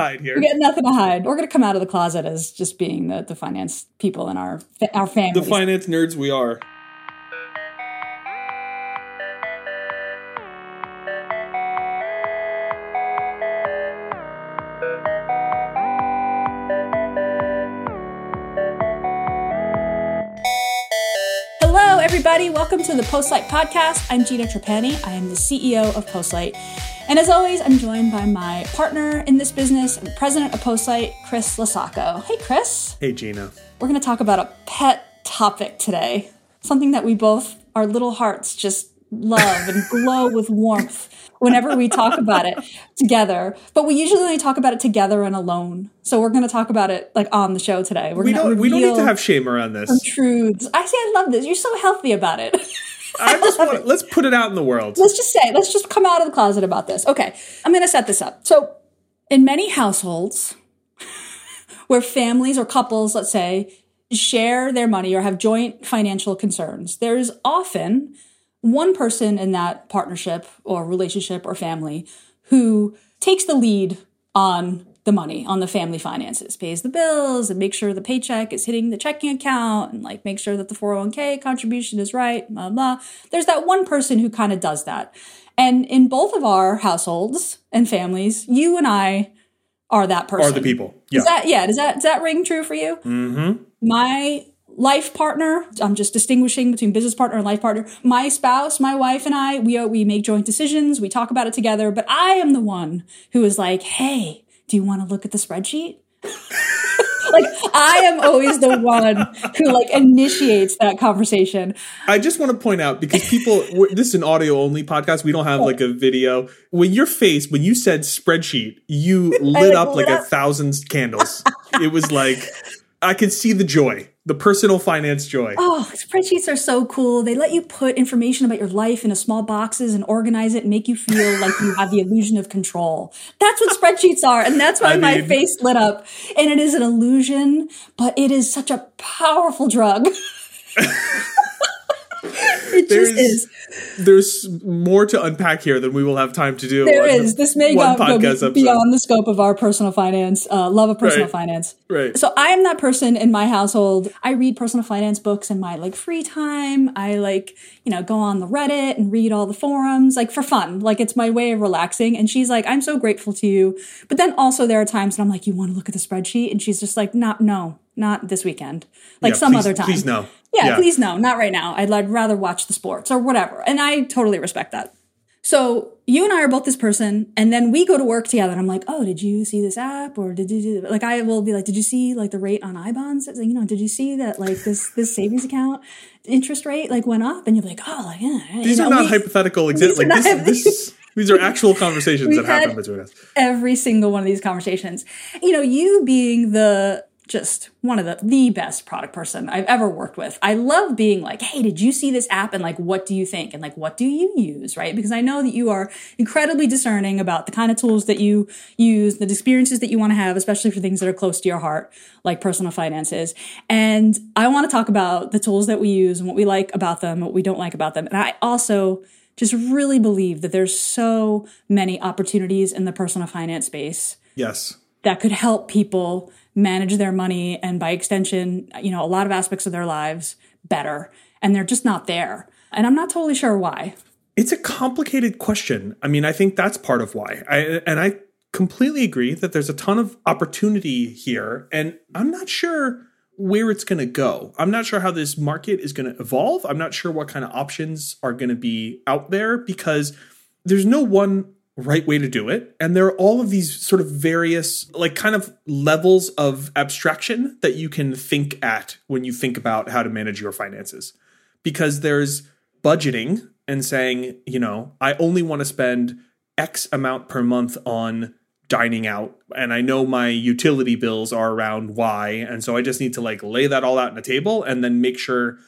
hide here. We got nothing to hide. We're going to come out of the closet as just being the, the finance people in our our family. The finance nerds we are. Hello, everybody. Welcome to the Postlight Podcast. I'm Gina Trapani. I am the CEO of Postlight. And as always, I'm joined by my partner in this business and president of Postlight, Chris LoSacco. Hey, Chris. Hey, Gina. We're going to talk about a pet topic today, something that we both, our little hearts just love and glow with warmth whenever we talk about it together. But we usually only talk about it together and alone. So we're going to talk about it like on the show today. We're We gonna don't we don't need to have shame around this. truths. I see. I love this. You're so healthy about it. I just want let's put it out in the world. let's just say, let's just come out of the closet about this. Okay, I'm going to set this up. So, in many households where families or couples, let's say, share their money or have joint financial concerns, there's often one person in that partnership or relationship or family who takes the lead on the money, on the family finances, pays the bills and make sure the paycheck is hitting the checking account and like make sure that the 401k contribution is right, blah, blah. There's that one person who kind of does that. And in both of our households and families, you and I are that person. Are the people. Yeah. Is that, yeah, does that, does that ring true for you? mm-hmm. my life partner i'm just distinguishing between business partner and life partner my spouse my wife and i we we make joint decisions we talk about it together but i am the one who is like hey do you want to look at the spreadsheet like i am always the one who like initiates that conversation I just want to point out because people, this is an audio only podcast. We don't have like a video. When your face, when you said spreadsheet, you lit like, up like lit a thousand candles. it was like I could see the joy, the personal finance joy. Oh, spreadsheets are so cool. They let you put information about your life into small boxes and organize it and make you feel like you have the illusion of control. That's what spreadsheets are. And that's why I my mean- face lit up. And it is an illusion, but it is such a powerful drug. it just There's- is. There's more to unpack here than we will have time to do. There is. This may go, go be- beyond the scope of our personal finance, uh, love of personal Right. finance. Right. So I am that person in my household. I read personal finance books in my like free time. I like, you know, go on the Reddit and read all the forums, like for fun. Like it's my way of relaxing. And she's like, I'm so grateful to you. But then also there are times that I'm like, you want to look at the spreadsheet? And she's just like, not, no, not this weekend. Like Yeah, some please- other time. Please no. Yeah, please no, not right now. I'd, I'd rather watch the sports or whatever. And I totally respect that. So you and I are both this person, and then we go to work together. And I'm like, oh, did you see this app, or did you do like I will be like, did you see like the rate on iBonds? You know, did you see that like this this savings account interest rate like went up? And you're like, oh, like yeah. These you are know, not we- hypothetical are Like this, this, these are actual conversations that happen between us. every single one of these conversations. You know, you being the just one of the the best product person I've ever worked with. I love being like, "Hey, did you see this app and like what do you think?" and like what do you use, right? Because I know that you are incredibly discerning about the kind of tools that you use, the experiences that you want to have, especially for things that are close to your heart, like personal finances. And I want to talk about the tools that we use and what we like about them, what we don't like about them. And I also just really believe that there's so many opportunities in the personal finance space Yes. that could help people manage their money and by extension, you know, a lot of aspects of their lives better. And they're just not there. And I'm not totally sure why. It's a complicated question. I mean, I think that's part of why. I, and I completely agree that there's a ton of opportunity here, and I'm not sure where it's going to go. I'm not sure how this market is going to evolve. I'm not sure what kind of options are going to be out there because there's no one right way to do it. And there are all of these sort of various, like, kind of levels of abstraction that you can think at when you think about how to manage your finances. Because there's budgeting and saying, you know, I only want to spend X amount per month on dining out and I know my utility bills are around Y and so I just need to like lay that all out on the table and then make sure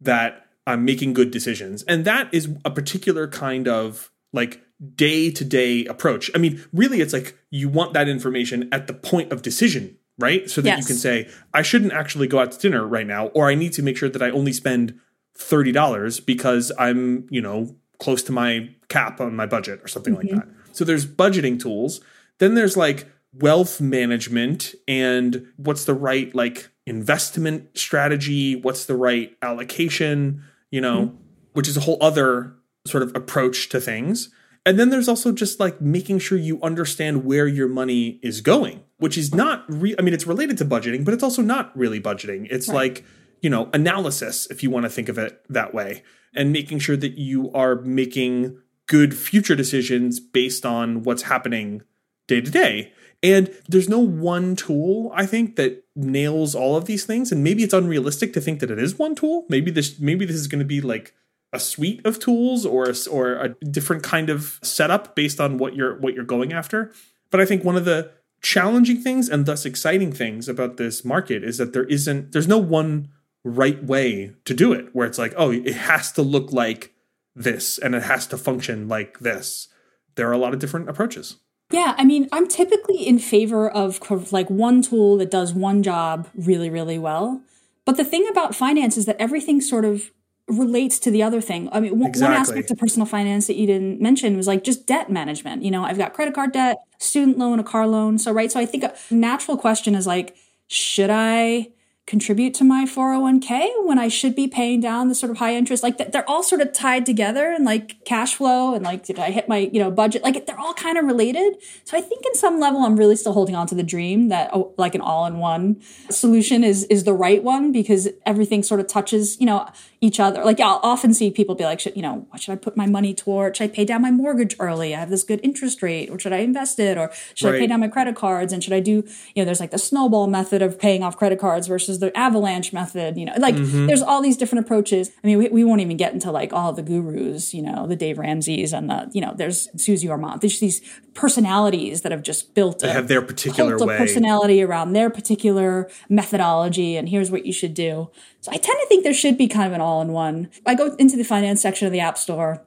that I'm making good decisions. And that is a particular kind of like day to day approach. I mean, really, it's like you want that information at the point of decision, right? So that you can say, I shouldn't actually go out to dinner right now, or I need to make sure that I only spend $30 because I'm, you know, close to my cap on my budget or something like that. So there's budgeting tools. Then there's like wealth management and what's the right like investment strategy, what's the right allocation, you know, mm-hmm. which is a whole other sort of approach to things. And then there's also just like making sure you understand where your money is going, which is not re- I mean it's related to budgeting, but it's also not really budgeting. It's right. like, you know, analysis if you want to think of it that way, and making sure that you are making good future decisions based on what's happening day to day. And there's no one tool, I think, that nails all of these things. And maybe it's unrealistic to think that it is one tool. Maybe this maybe this is going to be like a suite of tools or a, or a different kind of setup based on what you're what you're going after. But I think one of the challenging things and thus exciting things about this market is that there isn't there's no one right way to do it where it's like oh it has to look like this and it has to function like this. There are a lot of different approaches. Yeah, I mean, I'm typically in favor of like one tool that does one job really, really well. But the thing about finance is that everything sort of relates to the other thing. I mean, w- exactly. one aspect of personal finance that you didn't mention was like just debt management. You know, I've got credit card debt, student loan, a car loan. So, right. So I think a natural question is like, should I contribute to my 401k when I should be paying down the sort of high interest. Like they're all sort of tied together and like cash flow and like did I hit my, you know, budget? Like they're all kind of related. So I think in some level I'm really still holding on to the dream that oh, like an all-in-one solution is is the right one because everything sort of touches, you know, each other. Like I'll often see people be like, should, you know, what should I put my money toward? Should I pay down my mortgage early? I have this good interest rate, or should I invest it, or should right. I pay down my credit cards? And should I do, you know, there's like the snowball method of paying off credit cards versus the avalanche method. You know, like mm-hmm. there's all these different approaches. I mean, we, we won't even get into like all the gurus, you know, the Dave Ramsey's and the, you know, there's Susie Orman. There's these personalities that have just built they have their particular way personality around their particular methodology, and here's what you should do. So I tend to think there should be kind of an all in one. I go into the finance section of the App Store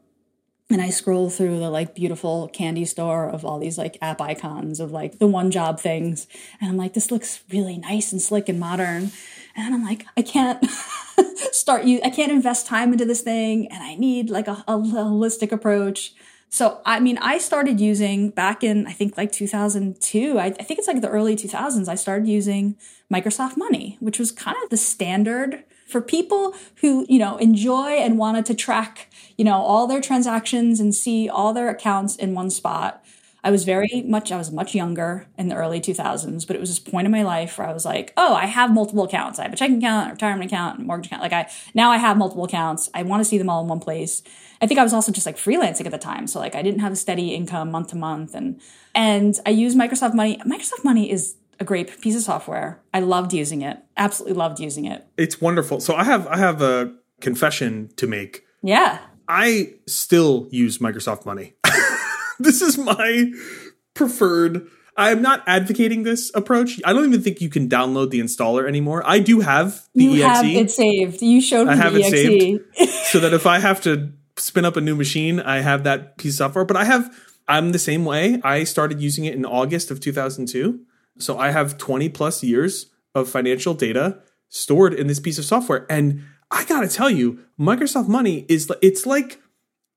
and I scroll through the like beautiful candy store of all these like app icons of like the one job things. And I'm like, this looks really nice and slick and modern. And I'm like, I can't start you, I can't invest time into this thing. And I need like a, a holistic approach. So, I mean, I started using back in, I think like 2002, I, I, think it's like the early 2000s, I started using Microsoft Money, which was kind of the standard for people who, you know, enjoy and wanted to track, you know, all their transactions and see all their accounts in one spot. I was very much, I was much younger in the early 2000s, but it was this point in my life where I was like, oh, I have multiple accounts. I have a checking account, a retirement account, a mortgage account. Like I, now I have multiple accounts. I want to see them all in one place. I think I was also just like freelancing at the time. So like I didn't have a steady income month to month and, and I use Microsoft Money. Microsoft Money is a great piece of software. I loved using it. Absolutely loved using it. It's wonderful. So I have, I have a confession to make. Yeah. I still use Microsoft Money. this is my preferred. I'm not advocating this approach. I don't even think you can download the installer anymore. I do have the you exe. have it saved. You showed me I have the it exe. saved so that if I have to spin up a new machine, I have that piece of software. But I have, I'm the same way. I started using it in August of 2002. So I have 20 plus years of financial data stored in this piece of software. And I got to tell you, Microsoft Money is, it's like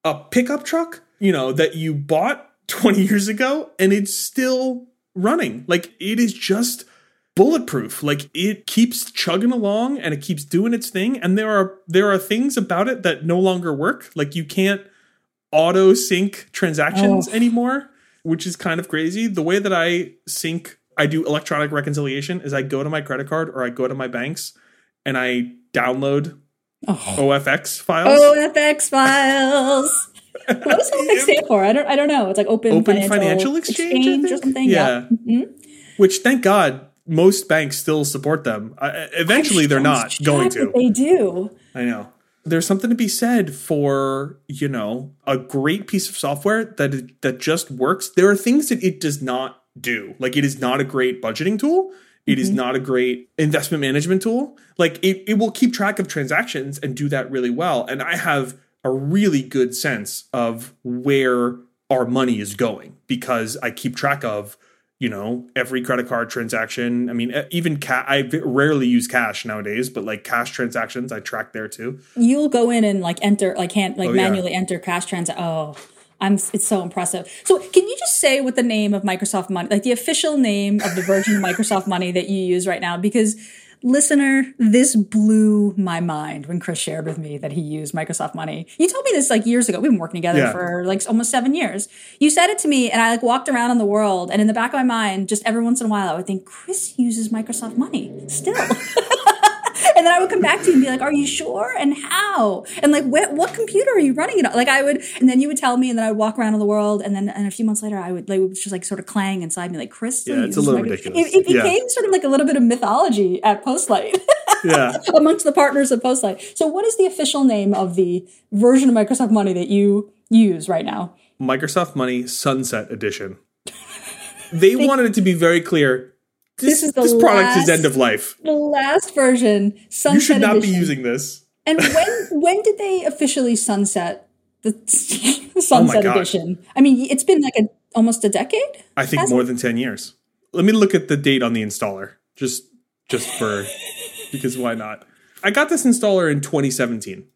a pickup truck, you know, that you bought 20 years ago and it's still running. Like it is just bulletproof. Like it keeps chugging along and it keeps doing its thing. And there are there are things about it that no longer work. Like you can't auto sync transactions oh. anymore, which is kind of crazy. The way that I sync I do electronic reconciliation is I go to my credit card or I go to my banks and I download oh. OFX files. OFX files. what does OFX stand for? I don't I don't know. It's like open, open financial, financial exchange, exchange or something. Yeah. yeah. Mm-hmm. Which thank God most banks still support them. Uh, eventually, they're not going to. They do. I know. There's something to be said for you know a great piece of software that that just works. There are things that it does not do. Like it is not a great budgeting tool. It mm-hmm. is not a great investment management tool. Like it, it will keep track of transactions and do that really well. And I have a really good sense of where our money is going because I keep track of you know every credit card transaction i mean even ca- i rarely use cash nowadays but like cash transactions i track there too you'll go in and like enter like can't like oh, manually yeah. enter cash trans oh I'm it's so impressive. So can you just say what the name of Microsoft Money, like the official name of the version of Microsoft Money that you use right now? Because listener, this blew my mind when Chris shared with me that he used Microsoft Money. You told me this like years ago. We've been working together Yeah. for like almost seven years. You said it to me, and I like walked around in the world, and in the back of my mind, just every once in a while, I would think Chris uses Microsoft Money still. And then I would come back to you and be like, "Are you sure? And how? And like, what, what computer are you running it on?" Like, I would, and then you would tell me, and then I would walk around in the world, and then and a few months later, I would like it would just like sort of clang inside me, like, "Chris, Yeah, it's a little Micro-" ridiculous. It, it Yeah. became sort of like a little bit of mythology at Postlight Yeah. amongst the partners of Postlight. So, what is the official name of the version of Microsoft Money that you use right now? Microsoft Money Sunset Edition. They wanted it to be very clear. This, This is the this product is last- end of life. The last version, Sunset You should not be using this. And when when did they officially sunset the oh Sunset Oh Edition? I mean, it's been like a almost a decade. I think more than 10 years. Let me look at the date on the installer just just for because why not? I got this installer in 2017.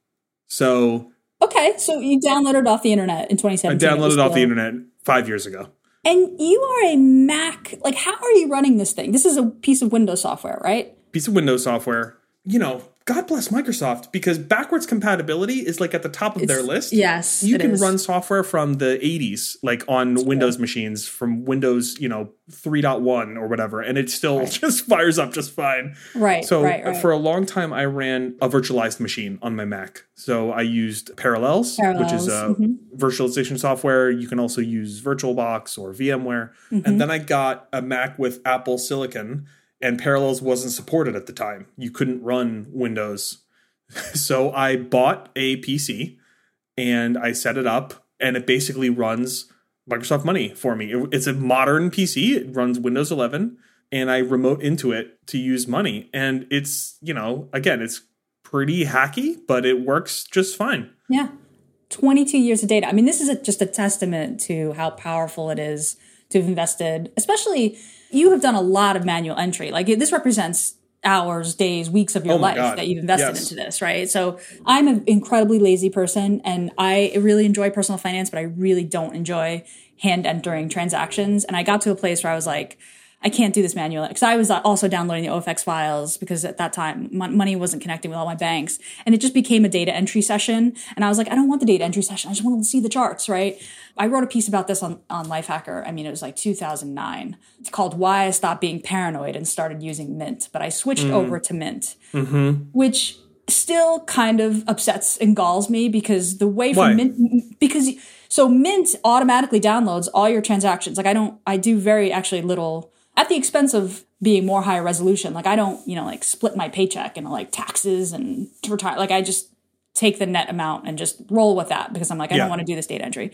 So Okay, so you downloaded off the internet in 2017. I It downloaded off the internet 5 years ago. And you are a Mac. Like, how are you running this thing? This is a piece of Windows software, right? Piece of Windows software. You know, God bless Microsoft because backwards compatibility is like at the top of their list. Yes, you can is. run software from the 80s like on windows machines from windows you know 3.1 or whatever and it still just fires up just fine Right, so right, right. for a long time i ran a virtualized machine on my mac so i used parallels, which is a mm-hmm. virtualization software you can also use virtualbox or vmware Mm-hmm. and then i got a mac with apple silicon and parallels wasn't supported at the time you couldn't run windows so i bought a pc and I set it up, and it basically runs Microsoft Money for me. It- it's a modern PC. It runs Windows 11, and I remote into it to use Money. And it's you know again, it's pretty hacky, but it works just fine. Yeah. 22 years of data. I mean, this is a, just a testament to how powerful it is to have invested, especially you have done a lot of manual entry. Like this represents hours, days, weeks of your Oh life God. that you've invested Yes. into this, right? So I'm an incredibly lazy person and I really enjoy personal finance, but I really don't enjoy hand entering transactions. And I got to a place where I was like, I can't do this manually because I was uh, also downloading the OFX files because at that time mon- money wasn't connecting with all my banks, and it just became a data entry session. And I was like, I don't want the data entry session. I just want to see the charts, right? I wrote a piece about this on on Lifehacker. I mean, it was like 2009. It's called "Why I Stopped Being Paranoid and Started Using Mint," but I switched mm-hmm. over to Mint, mm-hmm. which still kind of upsets and galls me because the way Why? from Mint because so Mint automatically downloads all your transactions. Like I don't, I do very actually little at the expense of being more high resolution. Like I don't, you know, like split my paycheck into like taxes and to retire. Like I just take the net amount and just roll with that because I'm like, I Yeah. don't want to do this data entry.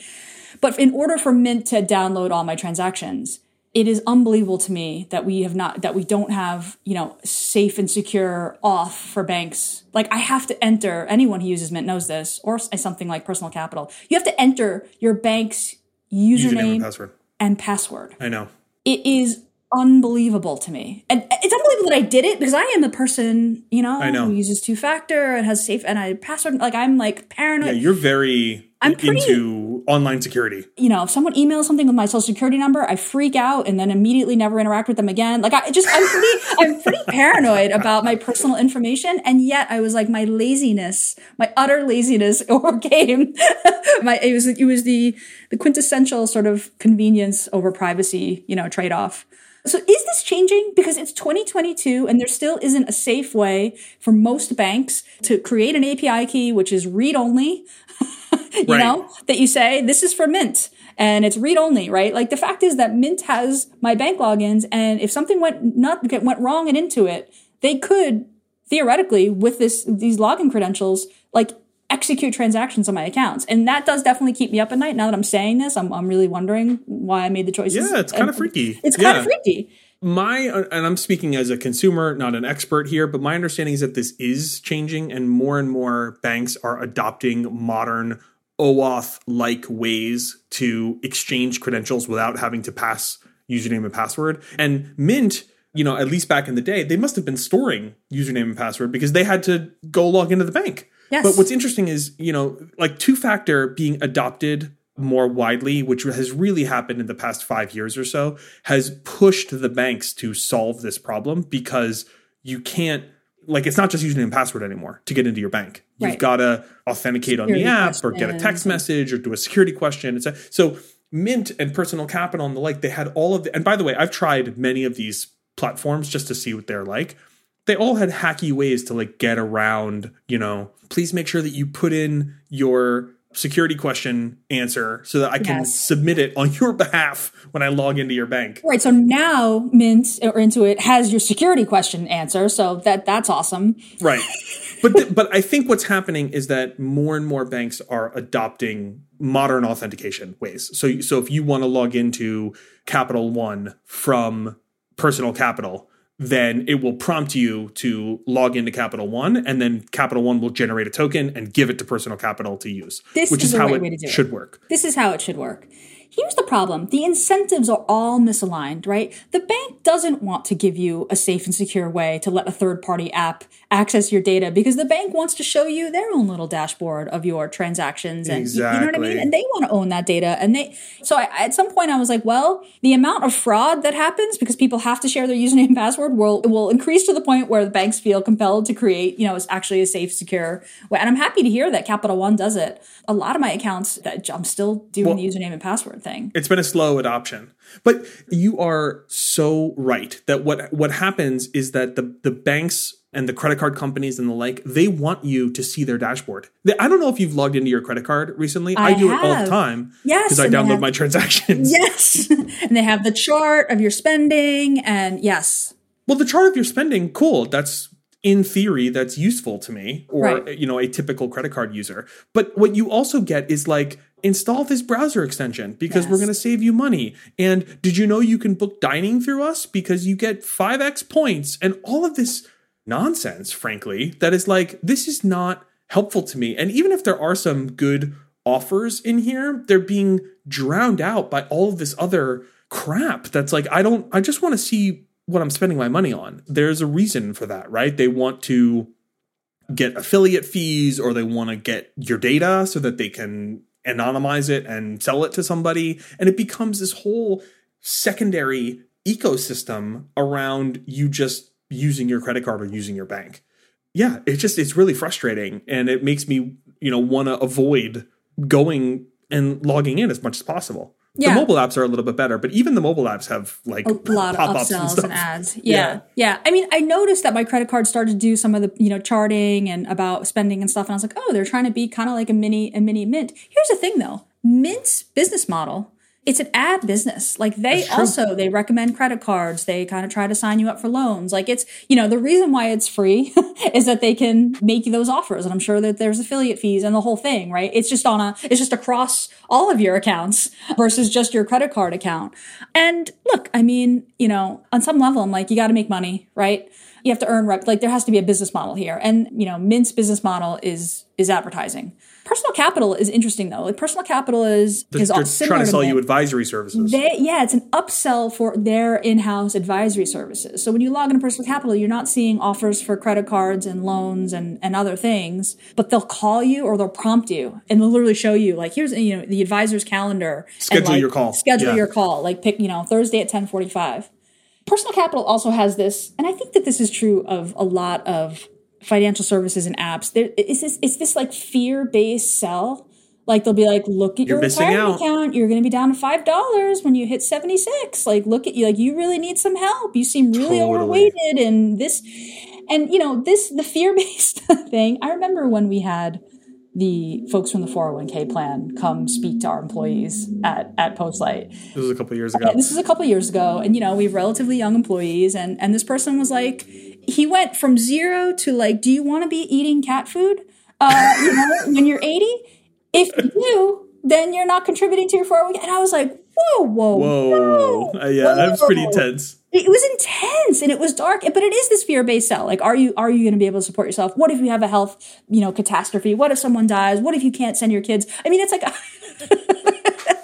But in order for Mint to download all my transactions, it is unbelievable to me that we have not that we don't have you know safe and secure off for banks like i have to enter anyone who uses mint knows this or something like personal capital you have to enter your bank's Username username and password. and password I know. it is unbelievable to me and it's unbelievable that i did it because i am the person you know, I know. who uses two factor and has safe and i password like i'm like paranoid Yeah, you're very I'm pretty- into online security. you know, if someone emails something with my social security number, I freak out and then immediately never interact with them again. Like I just, I'm pretty, I'm pretty paranoid about my personal information. And yet I was like, my laziness, my utter laziness overcame my, it was, it was the, the quintessential sort of convenience over privacy, you know, trade off. So is this changing? Because it's 2022 and there still isn't a safe way for most banks to create an API key, which is read only. you Right. know, that you say this is for Mint and it's read only, right? Like the fact is that Mint has my bank logins, and if something went not went wrong and Intuit, they could theoretically with this these login credentials like execute transactions on my accounts, and that does definitely keep me up at night. Now that I'm saying this, I'm I'm really wondering why I made the choices. Yeah, it's kind of freaky. It's kind of freaky. my uh, and i'm speaking as a consumer not an expert here but my understanding is that this is changing and more and more banks are adopting modern oauth like ways to exchange credentials without having to pass username and password and mint you know at least back in the day they must have been storing username and password because they had to go log into the bank Yes. but what's interesting is you know like two factor being adopted more widely, which has really happened in the past five years or so, has pushed the banks to solve this problem because you can't like it's not just username and password anymore to get into your bank. You've Right. got to authenticate on the Security app or get a text message or do a security question. It's a, so Mint and Personal Capital and the like, they had all of the. And by the way, I've tried many of these platforms just to see what they're like. They all had hacky ways to like get around. You know, please make sure that you put in your security question answer so that I can Yes. submit it on your behalf when I log into your bank. Right. So now Mint or Intuit has your security question answer. So that that's awesome. Right. But th- but I think what's happening is that more and more banks are adopting modern authentication ways. So so if you want to log into Capital One from Personal Capital, then it will prompt you to log into Capital One, and then Capital One will generate a token and give it to Personal Capital to use, This which is is the how right it way to do it. should work. This is how it should work. Here's the problem. The incentives are all misaligned, right? The bank doesn't want to give you a safe and secure way to let a third party app access your data because the bank wants to show you their own little dashboard of your transactions and you- you know what I mean? And they want to own that data. And they, so I, at some point I was like, well, the amount of fraud that happens because people have to share their username and password will, will increase to the point where the banks feel compelled to create, you know, it's actually a safe, secure way. And I'm happy to hear that Capital One does it. A lot of my accounts that I'm still doing Well- the username and password thing. It's been a slow adoption. But you are so right that what what happens is that the the banks and the credit card companies and the like, they want you to see their dashboard. They- I don't know if you've logged into your credit card recently. I, I do it all the time. Yes, Because I download have- my transactions. Yes. and they have the chart of your spending and yes. Well, the chart of your spending, cool. That's in theory, that's useful to me or Right. you know, a typical credit card user. But what you also get is like install this browser extension because we're going to save you money. And did you know you can book dining through us because you get 5x points and all of this nonsense, frankly, that is like this is not helpful to me. And even if there are some good offers in here, they're being drowned out by all of this other crap that's like I don't I just want to see what I'm spending my money on. There's a reason for that, right? They want to get affiliate fees or they want to get your data so that they can anonymize it and sell it to somebody and it becomes this whole secondary ecosystem around you just using your credit card or using your bank. Yeah, it's just it's really frustrating and it makes me, you know, want to avoid going and logging in as much as possible. Yeah. The mobile apps are a little bit better, but even the mobile apps have like a lot of pop-ups upsells stuff. and, ads. Yeah. Yeah. yeah. I mean, I noticed that my credit card started to do some of the, you know, charting and about spending and stuff. And I was like, oh, they're trying to be kind of like a mini, a mini mint. Here's the thing though. Mint's business model, it's an ad business. Like they also, they recommend credit cards. They kind of try to sign you up for loans. Like it's, you know, the reason why it's free is that they can make you those offers. And I'm sure that there's affiliate fees and the whole thing, right? It's just on a, it's just across all of your accounts versus just your credit card account. And look, I mean, you know, on some level, I'm like, you got to make money, right? You have to earn rep. Like there has to be a business model here. And, you know, Mint's business model is, is advertising. Personal capital is interesting though. Like personal capital is, They're is all trying to sell Mint. you advisory services. They, yeah, it's an upsell for their in-house advisory services. So when you log into Personal Capital, you're not seeing offers for credit cards and loans and, and other things, but they'll call you or they'll prompt you and they'll literally show you like, here's, you know, the advisor's calendar. and, Schedule like, your call. Schedule Yeah. your call. Like pick, you know, Thursday at 1045. Personal Capital also has this, and I think that this is true of a lot of financial services and apps. There is this, it's this like fear-based sell. Like they'll be like, look at You're your retirement out. account. You're going to be down to five dollars when you hit seventy six. Like, look at you. Like, you really need some help. You seem really Totally. overweighted, and this, and you know this the fear based thing. I remember when we had the folks from the 401k plan come speak to our employees at at Postlight. This was a couple years ago. This was a couple years ago, and you know we have relatively young employees, and and this person was like, he went from zero to like, do you want to be eating cat food? Uh, you know, when you're 80, if you do, then you're not contributing to your 401k. And I was like, whoa, whoa, Whoa. whoa, Uh, yeah, that was pretty intense. It was intense and it was dark, but it is this fear-based sell. Like, are you are you going to be able to support yourself? What if you have a health, you know, catastrophe? What if someone dies? What if you can't send your kids? I mean, it's like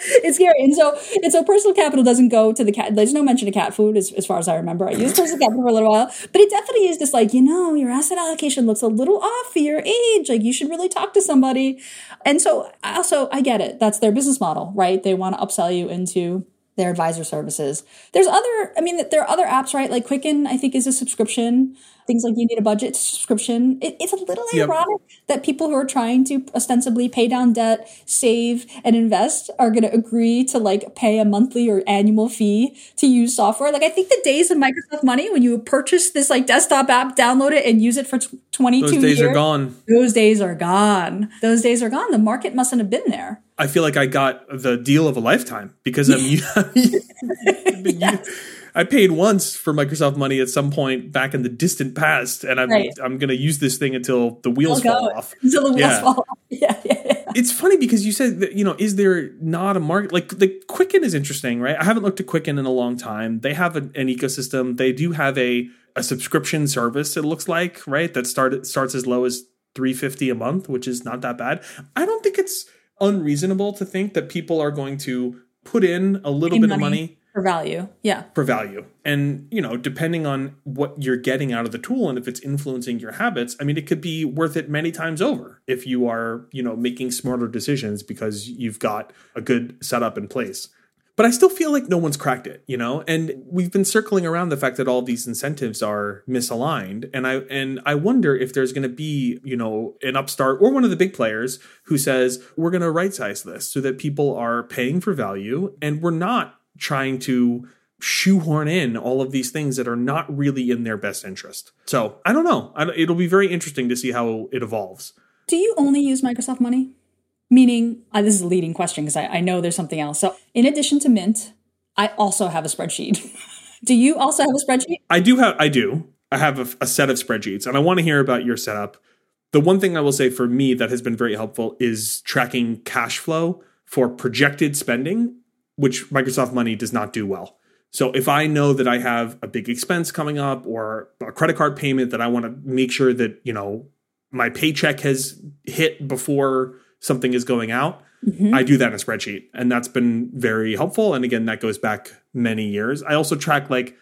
it's scary. And so, and so personal capital doesn't go to the cat. There's no mention of cat food as, as far as I remember. I used personal capital for a little while, but it definitely is just like, you know, your asset allocation looks a little off for your age. Like you should really talk to somebody. And so also I get it. That's their business model, right? They want to upsell you into their advisor services. There's other, I mean, there are other apps, right? Like Quicken, I think is a subscription things like you need a budget subscription. It, it's a little yep. ironic that people who are trying to ostensibly pay down debt, save, and invest are going to agree to like pay a monthly or annual fee to use software. Like I think the days of Microsoft Money when you purchase this like desktop app, download it, and use it for 22 those days years, are gone. Those days are gone. Those days are gone. The market mustn't have been there. I feel like I got the deal of a lifetime because I'm. yes. I paid once for Microsoft money at some point back in the distant past, and I'm right. I'm going to use this thing until the wheels fall off. Until the wheels yeah. fall off. Yeah, yeah, yeah. It's funny because you said that you know, is there not a market like the Quicken is interesting, right? I haven't looked at Quicken in a long time. They have an, an ecosystem. They do have a a subscription service. It looks like right that start starts as low as three fifty a month, which is not that bad. I don't think it's unreasonable to think that people are going to put in a little bit money. of money for value. Yeah. For value. And, you know, depending on what you're getting out of the tool and if it's influencing your habits, I mean, it could be worth it many times over if you are, you know, making smarter decisions because you've got a good setup in place. But I still feel like no one's cracked it, you know? And we've been circling around the fact that all these incentives are misaligned. And I and I wonder if there's gonna be, you know, an upstart or one of the big players who says, we're gonna right size this so that people are paying for value and we're not trying to shoehorn in all of these things that are not really in their best interest. So I don't know. It'll be very interesting to see how it evolves. Do you only use Microsoft Money? Meaning, uh, this is a leading question because I, I know there's something else. So, in addition to Mint, I also have a spreadsheet. do you also have a spreadsheet? I do have. I do. I have a, a set of spreadsheets, and I want to hear about your setup. The one thing I will say for me that has been very helpful is tracking cash flow for projected spending which Microsoft Money does not do well. So if I know that I have a big expense coming up or a credit card payment that I want to make sure that, you know, my paycheck has hit before something is going out, mm-hmm. I do that in a spreadsheet. And that's been very helpful. And again, that goes back many years. I also track like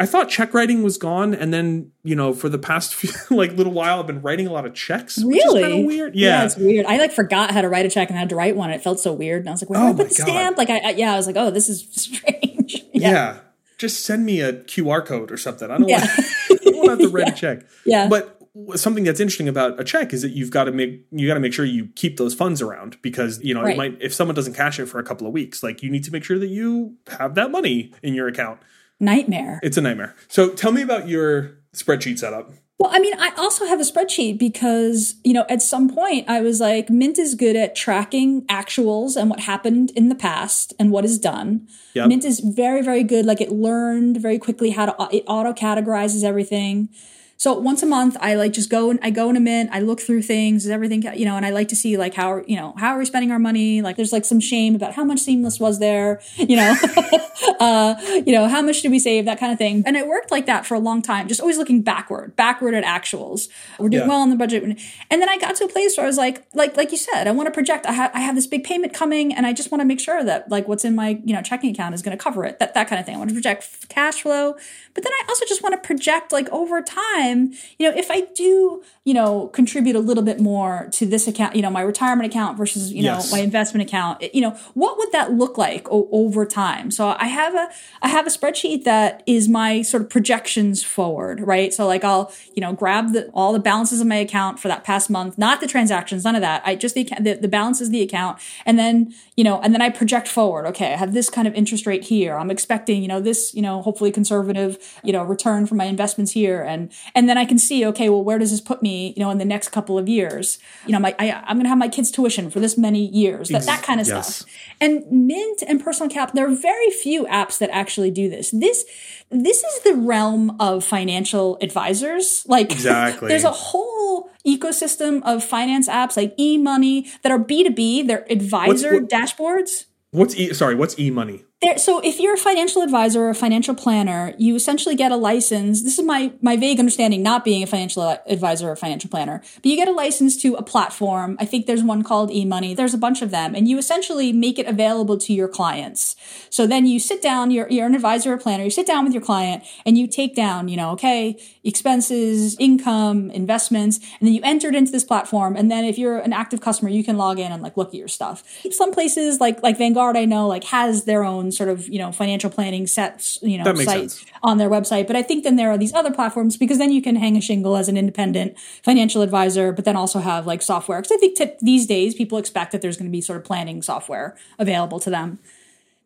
I thought check writing was gone, and then you know for the past few, like little while, I've been writing a lot of checks. Really weird. Yeah. yeah. it's weird. I like forgot how to write a check and had to write one. It felt so weird, and I was like, "Where oh do I put the stamp?" Like, I, I, yeah, I was like, "Oh, this is strange." yeah. yeah. just send me a QR code or something. I don't yeah. want, I don't want to have to write a check. Yeah, but something that's interesting about a check is that you've got to make you got to make sure you keep those funds around because you know right. it might if someone doesn't cash it for a couple of weeks like you need to make sure that you have that money in your account nightmare. It's a nightmare. So tell me about your spreadsheet setup. Well, I mean, I also have a spreadsheet because, you know, at some point I was like, Mint is good at tracking actuals and what happened in the past and what is done. Yep. Mint is very, very good. Like it learned very quickly how to, it auto categorizes everything. So once a month, I like just go and I go in a mint, I look through things, is everything, you know, and I like to see like how, you know, how are we spending our money? Like there's like some shame about how much seamless was there, you know, uh, you know, how much did we save, that kind of thing. And it worked like that for a long time, just always looking backward, backward at actuals. We're doing yeah. well on the budget. And then I got to a place where I was like, like, like you said, I want to project, I, ha- I have this big payment coming and I just want to make sure that like what's in my, you know, checking account is going to cover it, that, that kind of thing. I want to project cash flow, but then I also just want to project like over time, you know, if I do, you know, contribute a little bit more to this account, you know, my retirement account versus, you know, yes. my investment account, you know, what would that look like o- over time? So I have a, I have a spreadsheet that is my sort of projections forward, right? So like I'll, you know, grab the, all the balances of my account for that past month, not the transactions, none of that. I just the, the, the balances of the account. And then, you know, and then I project forward. Okay. I have this kind of interest rate here. I'm expecting, you know, this, you know, hopefully conservative you know, return from my investments here. And, and then I can see, okay, well, where does this put me, you know, in the next couple of years? You know, my, I, am going to have my kids tuition for this many years, that, that kind of yes. stuff. And Mint and Personal Cap, there are very few apps that actually do this. This, this is the realm of financial advisors. Like, exactly. there's a whole ecosystem of finance apps like eMoney that are B2B, they're advisor what, what, dashboards. What's e? Sorry, what's eMoney? There, so if you're a financial advisor or a financial planner, you essentially get a license. This is my my vague understanding, not being a financial advisor or financial planner, but you get a license to a platform. I think there's one called eMoney. There's a bunch of them, and you essentially make it available to your clients. So then you sit down. You're you're an advisor or planner. You sit down with your client and you take down, you know, okay, expenses, income, investments, and then you enter it into this platform. And then if you're an active customer, you can log in and like look at your stuff. Some places like like Vanguard, I know, like has their own sort of you know financial planning sets you know site sense. on their website. But i think then there are these other platforms because then you can hang a shingle as an independent financial advisor but then also have like software. Because i think t- these days people expect that there's going to be sort of planning software available to them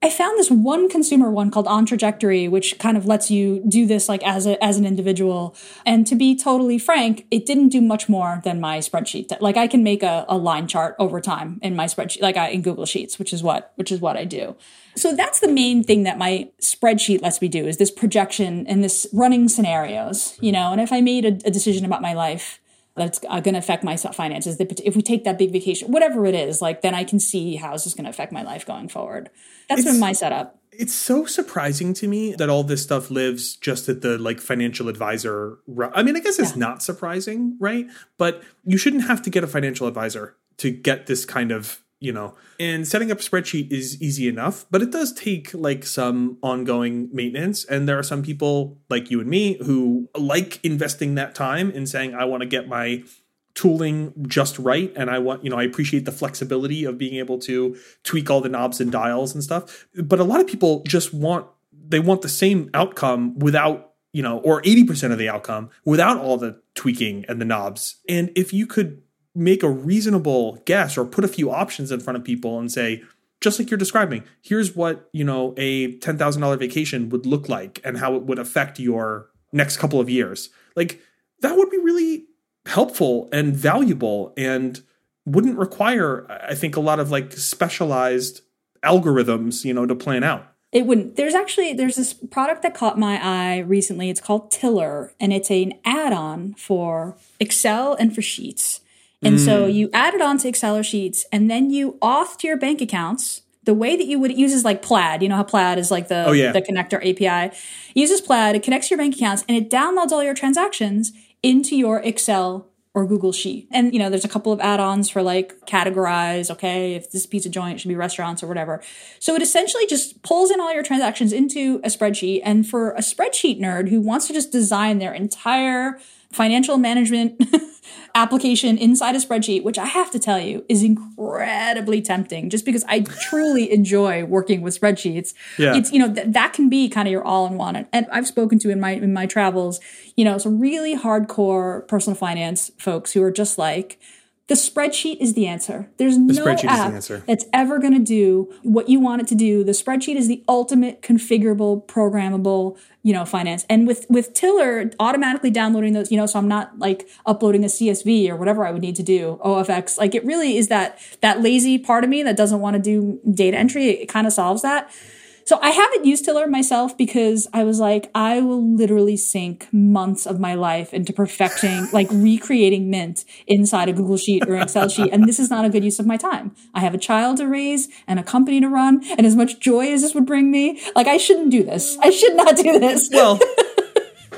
I found this one consumer one called On Trajectory, which kind of lets you do this like as a, as an individual. And to be totally frank, it didn't do much more than my spreadsheet. Like I can make a, a line chart over time in my spreadsheet, like I, in Google Sheets, which is what which is what I do. So that's the main thing that my spreadsheet lets me do is this projection and this running scenarios, you know. And if I made a, a decision about my life that's uh, going to affect my finances. If we take that big vacation, whatever it is, like then I can see how is this going to affect my life going forward. That's it's, been my setup. It's so surprising to me that all this stuff lives just at the like financial advisor. I mean, I guess it's yeah. not surprising, right? But you shouldn't have to get a financial advisor to get this kind of you know and setting up a spreadsheet is easy enough but it does take like some ongoing maintenance. And there are some people like you and me who like investing that time in saying i want to get my tooling just right and i want you know i appreciate the flexibility of being able to tweak all the knobs and dials and stuff. But a lot of people just want they want the same outcome without you know or 80% of the outcome without all the tweaking and the knobs. And if you could make a reasonable guess or put a few options in front of people and say just like you're describing here's what you know a $10000 vacation would look like and how it would affect your next couple of years. Like that would be really helpful and valuable and wouldn't require i think a lot of like specialized algorithms you know to plan out. It wouldn't. There's actually there's this product that caught my eye recently. It's called tiller and it's an add-on for excel and for sheets and mm. so you add it onto Excel or Sheets, and then you auth to your bank accounts the way that you would use is like Plaid. You know how Plaid is like the oh, yeah. the connector API. It uses Plaid. It connects to your bank accounts and it downloads all your transactions into your Excel or Google Sheet. And you know, there's a couple of add-ons for like categorize. Okay, if this pizza joint should be restaurants or whatever. So it essentially just pulls in all your transactions into a spreadsheet. And for a spreadsheet nerd who wants to just design their entire financial management application inside a spreadsheet, which I have to tell you is incredibly tempting just because I truly enjoy working with spreadsheets. Yeah. It's, you know, th- that can be kind of your all in one. And I've spoken to in my, in my travels, you know, some really hardcore personal finance folks who are just like, the spreadsheet is the answer. There's the no app the that's ever going to do what you want it to do. The spreadsheet is the ultimate configurable, programmable, you know, finance. And with with Tiller automatically downloading those, you know, so I'm not like uploading a CSV or whatever I would need to do, OFX. Like it really is that that lazy part of me that doesn't want to do data entry. It, it kind of solves that. So I haven't used Tiller myself because I was like, I will literally sink months of my life into perfecting, like recreating Mint inside a Google Sheet or Excel sheet. And this is not a good use of my time. I have a child to raise and a company to run. And as much joy as this would bring me, like I shouldn't do this. I should not do this. Well,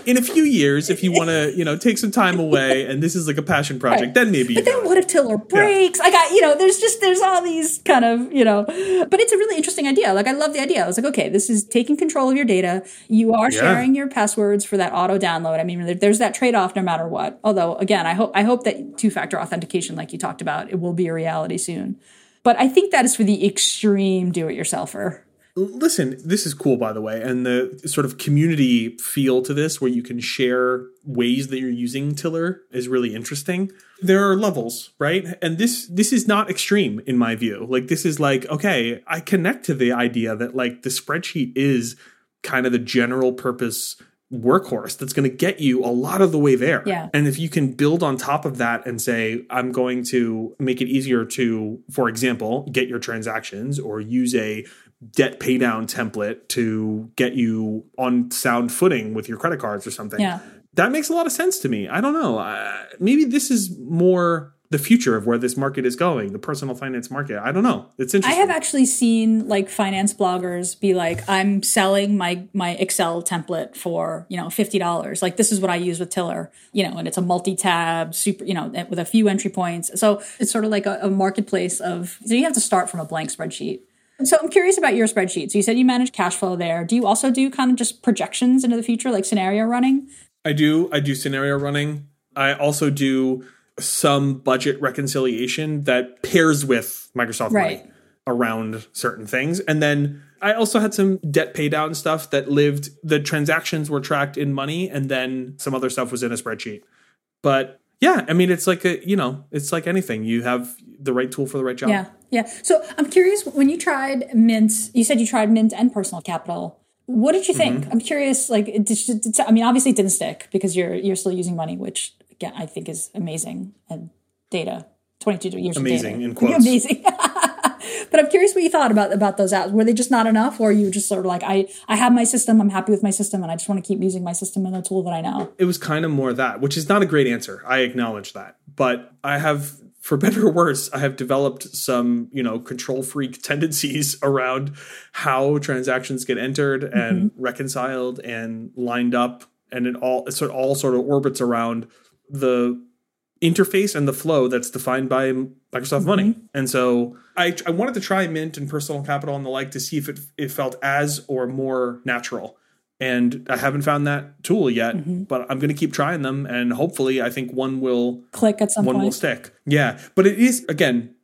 in a few years, if you want to, you know, take some time away, and this is like a passion project, right. then maybe. But then, what if Tiller breaks? Yeah. I got, you know, there's just there's all these kind of, you know, but it's a really interesting idea. Like I love the idea. I was like, okay, this is taking control of your data. You are yeah. sharing your passwords for that auto download. I mean, there's that trade off no matter what. Although, again, I hope I hope that two factor authentication, like you talked about, it will be a reality soon. But I think that is for the extreme do it yourselfer. Listen, this is cool, by the way, and the sort of community feel to this, where you can share ways that you're using Tiller, is really interesting. There are levels, right? And this this is not extreme in my view. Like this is like okay, I connect to the idea that like the spreadsheet is kind of the general purpose workhorse that's going to get you a lot of the way there. Yeah. And if you can build on top of that and say, I'm going to make it easier to, for example, get your transactions or use a debt pay down template to get you on sound footing with your credit cards or something. Yeah. That makes a lot of sense to me. I don't know. Uh, maybe this is more the future of where this market is going, the personal finance market. I don't know. It's interesting. I have actually seen like finance bloggers be like, I'm selling my my Excel template for, you know, fifty dollars. Like this is what I use with Tiller, you know, and it's a multi-tab, super, you know, with a few entry points. So it's sort of like a, a marketplace of so you have to start from a blank spreadsheet. So I'm curious about your spreadsheet. So you said you manage cash flow there. Do you also do kind of just projections into the future, like scenario running? I do. I do scenario running. I also do some budget reconciliation that pairs with Microsoft Right. Money around certain things. And then I also had some debt pay down stuff that lived, the transactions were tracked in money and then some other stuff was in a spreadsheet. But yeah, I mean, it's like a, you know, it's like anything. You have the right tool for the right job. Yeah, yeah. So I'm curious when you tried Mint. You said you tried Mint and Personal Capital. What did you think? Mm-hmm. I'm curious. Like, it just, it's- I mean, obviously it didn't stick because you're you're still using money, which again I think is amazing and data. 22 years Amazing, of data. in quotes. Amazing. but I'm curious what you thought about about those apps. Were they just not enough, or you just sort of like I I have my system, I'm happy with my system, and I just want to keep using my system and the tool that I know. it was kind of more that, which is not a great answer. I acknowledge that. But I have, for better or worse, I have developed some, you know, control freak tendencies around how transactions get entered mm-hmm. and reconciled and lined up. And it all, it sort of all sort of orbits around the interface and the flow that's defined by Microsoft mm-hmm. Money. And so I, I wanted to try Mint and Personal Capital and the like to see if it, it felt as or more natural. And I haven't found that tool yet, but I'm going to keep trying them. And hopefully, I think one will Click at some one will stick. Yeah, but it is again.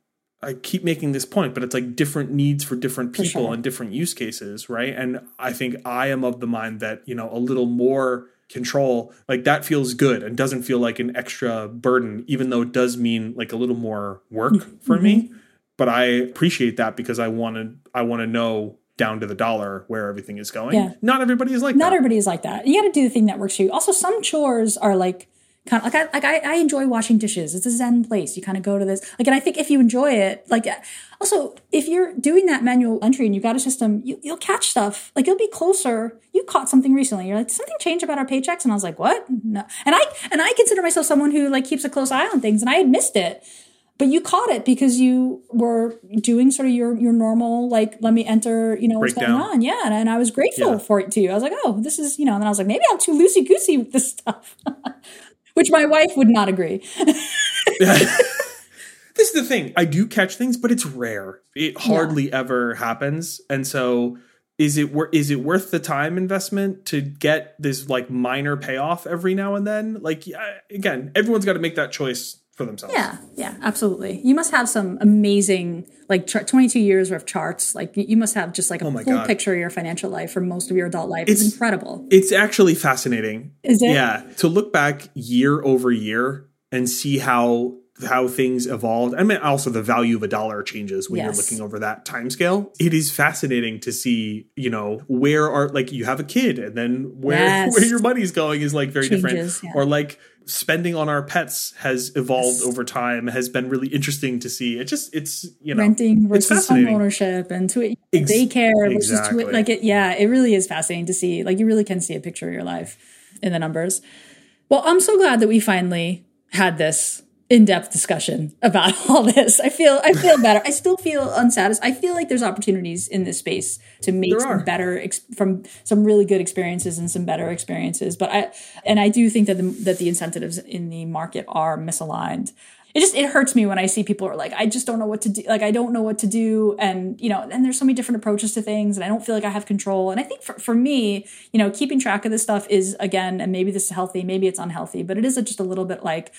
I keep making this point, but it's like different needs for different people sure. and different use cases, right? And I think I am of the mind that you know a little more control like that feels good and doesn't feel like an extra burden even though it does mean like a little more work for me Mm-hmm. but i appreciate that because i wanted i want to know down to the dollar where everything is going Yeah. not everybody is like that. not that everybody is like that. You got to do the thing that works for you. Also, some chores are like kind of like I like I, I enjoy washing dishes. It's a zen place. You kind of go to this like, and I think if you enjoy it, like also if you're doing that manual entry and you've got a system, you, you'll catch stuff. Like you'll be closer. You caught something recently. You're like, "Did something changed about our paychecks, and I was like, what? No. And I and I consider myself someone who like keeps a close eye on things, and I had missed it. But you caught it because you were doing sort of your your normal like let me enter you know what's Breakdown. going on. Yeah and, and I was grateful Yeah. for it too. I was like oh this is you know and then I was like maybe I'm too loosey goosey with this stuff. Which my wife would not agree. This is the thing. I do catch things but it's rare. It hardly ever happens. And so is it wor- is it worth the time investment to get this like minor payoff every now and then? Like yeah, again everyone's got to make that choice for themselves. Yeah yeah absolutely. You must have some amazing like char- 22 years worth of charts. Like you- you must have just like a Oh full God. picture of your financial life for most of your adult life. It's, It's- incredible. it's actually fascinating. Is it? yeah. To look back year over year and see how how things evolved i mean also the value of a dollar changes when Yes. you're looking over that time scale it is fascinating to see you know where are like you have a kid and then where Yes. where your money's going is like very Changes, different yeah. or like spending on our pets has evolved over time has been really interesting to see it just it's you know renting versus home ownership and to Ex- daycare versus exactly. to like it yeah it really is fascinating to see like you really can see a picture of your life in the numbers well i'm so glad that we finally had this in-depth discussion about all this i feel i feel better i still feel unsatisfied i feel like there's opportunities in this space to make some better ex- from some really good experiences and some better experiences but i and i do think that the that the incentives in the market are misaligned it just it hurts me when I see people are like, I just don't know what to do. Like I don't know what to do, and you know, and there's so many different approaches to things, and I don't feel like I have control. And I think for for me, you know, keeping track of this stuff is again, and maybe this is healthy, maybe it's unhealthy, but it is just a little bit like.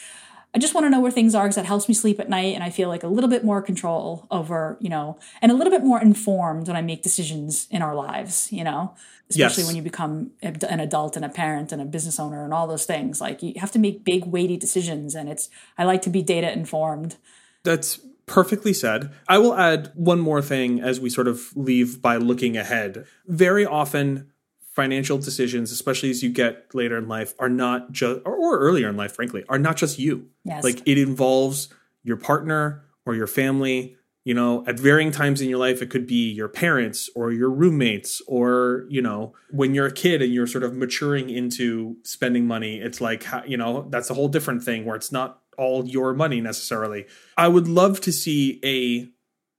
I just want to know where things are because that helps me sleep at night, and I feel like a little bit more control over, you know, and a little bit more informed when I make decisions in our lives, you know, especially Yes. when you become an adult and a parent and a business owner and all those things. Like you have to make big, weighty decisions, and it's I like to be data informed. That's perfectly said. I will add one more thing as we sort of leave by looking ahead. Very often, financial decisions, especially as you get later in life, are not just, or, or earlier in life, frankly, are not just you. Yes. Like it involves your partner or your family. You know, at varying times in your life, it could be your parents or your roommates, or, you know, when you're a kid and you're sort of maturing into spending money, it's like, you know, that's a whole different thing where it's not all your money necessarily. I would love to see a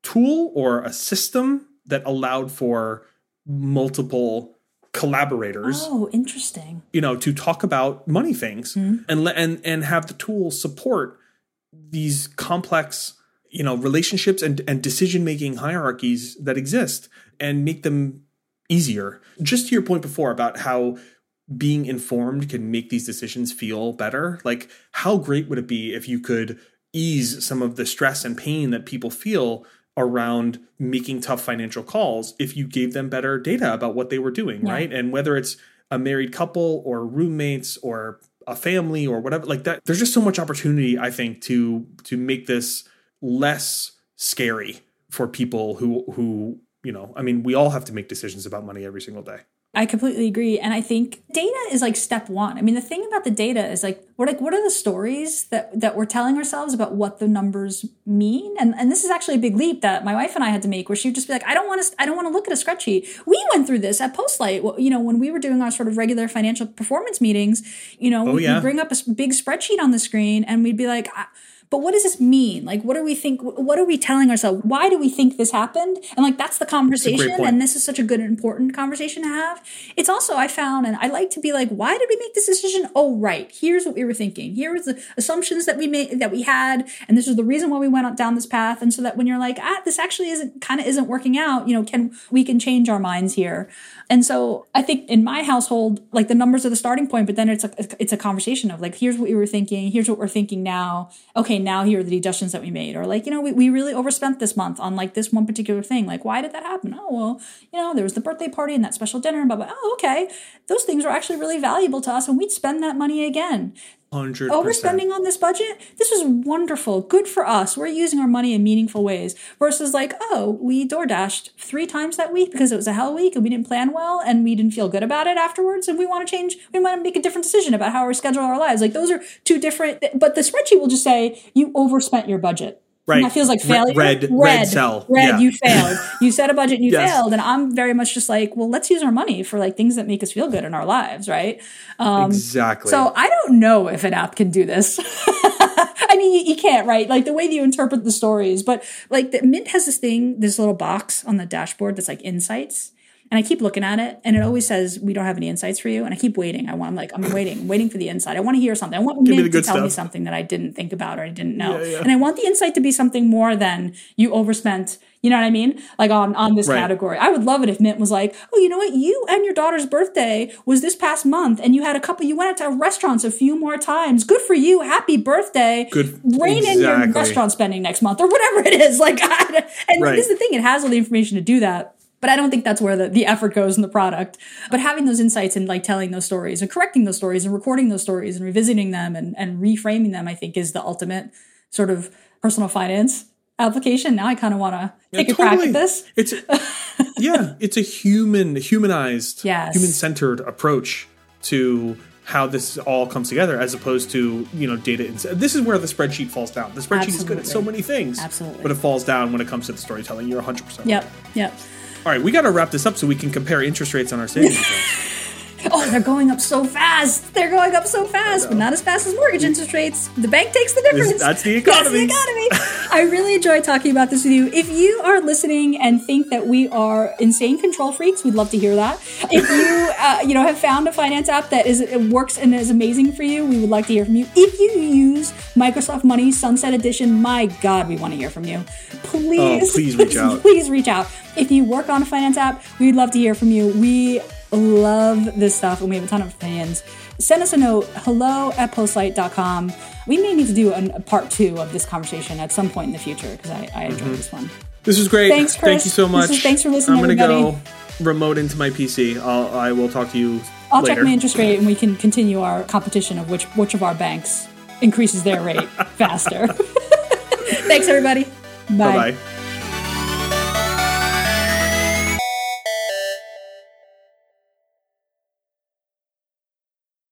tool or a system that allowed for multiple collaborators Oh, interesting. you know to talk about money things hmm. and let and and have the tools support these complex you know relationships and and decision making hierarchies that exist and make them easier just to your point before about how being informed can make these decisions feel better like how great would it be if you could ease some of the stress and pain that people feel around making tough financial calls if you gave them better data about what they were doing right? And whether it's a married couple or roommates or a family or whatever like that there's just so much opportunity i think to to make this less scary for people who who you know i mean we all have to make decisions about money every single day I completely agree. And I think data is like step one. I mean, the thing about the data is like, we're like, what are the stories that, that we're telling ourselves about what the numbers mean? And, and this is actually a big leap that my wife and I had to make where she would just be like, I don't want to, I don't want to look at a spreadsheet. We went through this at Postlight, you know, when we were doing our sort of regular financial performance meetings, you know, oh, we, yeah. bring up a big spreadsheet on the screen and we'd be like, I, but what does this mean? Like, what do we think? What are we telling ourselves? Why do we think this happened? And like, that's the conversation. point. And this is such a good and important conversation to have. It's also, I found, and I like to be like, why did we make this decision? Oh, right. Here's what we were thinking. Here was the assumptions that we made, that we had. And this is the reason why we went on- down this path. And so that when you're like, ah, this actually isn't kind of isn't working out, you know, can, we can change our minds here. And so I think in my household, like the numbers are the starting point, but then it's a, it's a conversation of like, here's what we were thinking. Here's what we're thinking now. Okay. Now here are the deductions that we made. Or like, you know, we, we really overspent this month on like this one particular thing. Like, why did that happen? Oh, well, you know, there was the birthday party and that special dinner and blah, blah. Oh, okay. Those things are actually really valuable to us and we'd spend that money again. 100% Overspending on this budget, this was wonderful. Good for us. We're using our money in meaningful ways. Versus like, oh, we door dashed three times that week because it was a hell week and we didn't plan well and we didn't feel good about it afterwards. And we want to change, we want to make a different decision about how we schedule our lives. Like those are two different, but the spreadsheet will just say you overspent your budget. Right. And that feels like Re- failure. red- red cell. Red, Yeah. you failed. You set a budget and you Yes. failed. And I'm very much just like, well, let's use our money for like things that make us feel good in our lives, right? Um, exactly so I don't know if an app can do this. I mean, you, you can't, right? Like the way that you interpret the stories, but like the Mint has this thing, this little box on the dashboard that's like insights. And I keep looking at it and it always says, we don't have any insights for you. And I keep waiting. I want, I'm like, I'm waiting, waiting for the insight. I want to hear something. I want Mint to good tell me something that I didn't think about or I didn't know. Yeah, yeah. And I want the insight to be something more than you overspent. You know what I mean? Like on, on this Right. category. I would love it if Mint was like, oh, you know what? You and your daughter's birthday was this past month and you had a couple, you went out to restaurants a few more times. Good for you. Happy birthday. Good- Rein in your restaurant spending next month or whatever it is. Like, and Right. this is the thing. It has all the information to do that. But I don't think that's where the, the effort goes in the product. But having those insights and like telling those stories and correcting those stories and recording those stories and revisiting them and, and reframing them, I think is the ultimate sort of personal finance application. Now I kind of want to take a crack at this. It's yeah, it's a human, humanized, Yes. human centered approach to how this all comes together, as opposed to you know data. Ins- this is where the spreadsheet falls down. The spreadsheet is good at so many things, Absolutely. but it falls down when it comes to the storytelling. You're 100. percent Yep. Yep. All right, we got to wrap this up so we can compare interest rates on our savings accounts. Oh, they're going up so fast. They're going up so fast, but not as fast as mortgage interest rates. The bank takes the difference. that's the That's economy. the economy. I really enjoy talking about this with you. If you are listening and think that we are insane control freaks, we'd love to hear that. If you, uh, you know, have found a finance app that is it works and is amazing for you, we would like to hear from you. If you use Microsoft Money Sunset Edition, my God, we want to hear from you. Please, Oh, please reach out. please reach out. If you work on a finance app, we'd love to hear from you. We love this stuff and we have a ton of fans. Send us a note, hello at postlight.com. We may need to do an- a part two of this conversation at some point in the future because I, I enjoyed mm-hmm. this one. This is great. Thanks, Chris. Thank you so much. is- thanks for listening, I'm gonna everybody. go remote into my PC. I'll, I will talk to you I'll later. check my interest rate and we can continue our competition of which, which of our banks increases their rate faster. Thanks, everybody. Bye bye.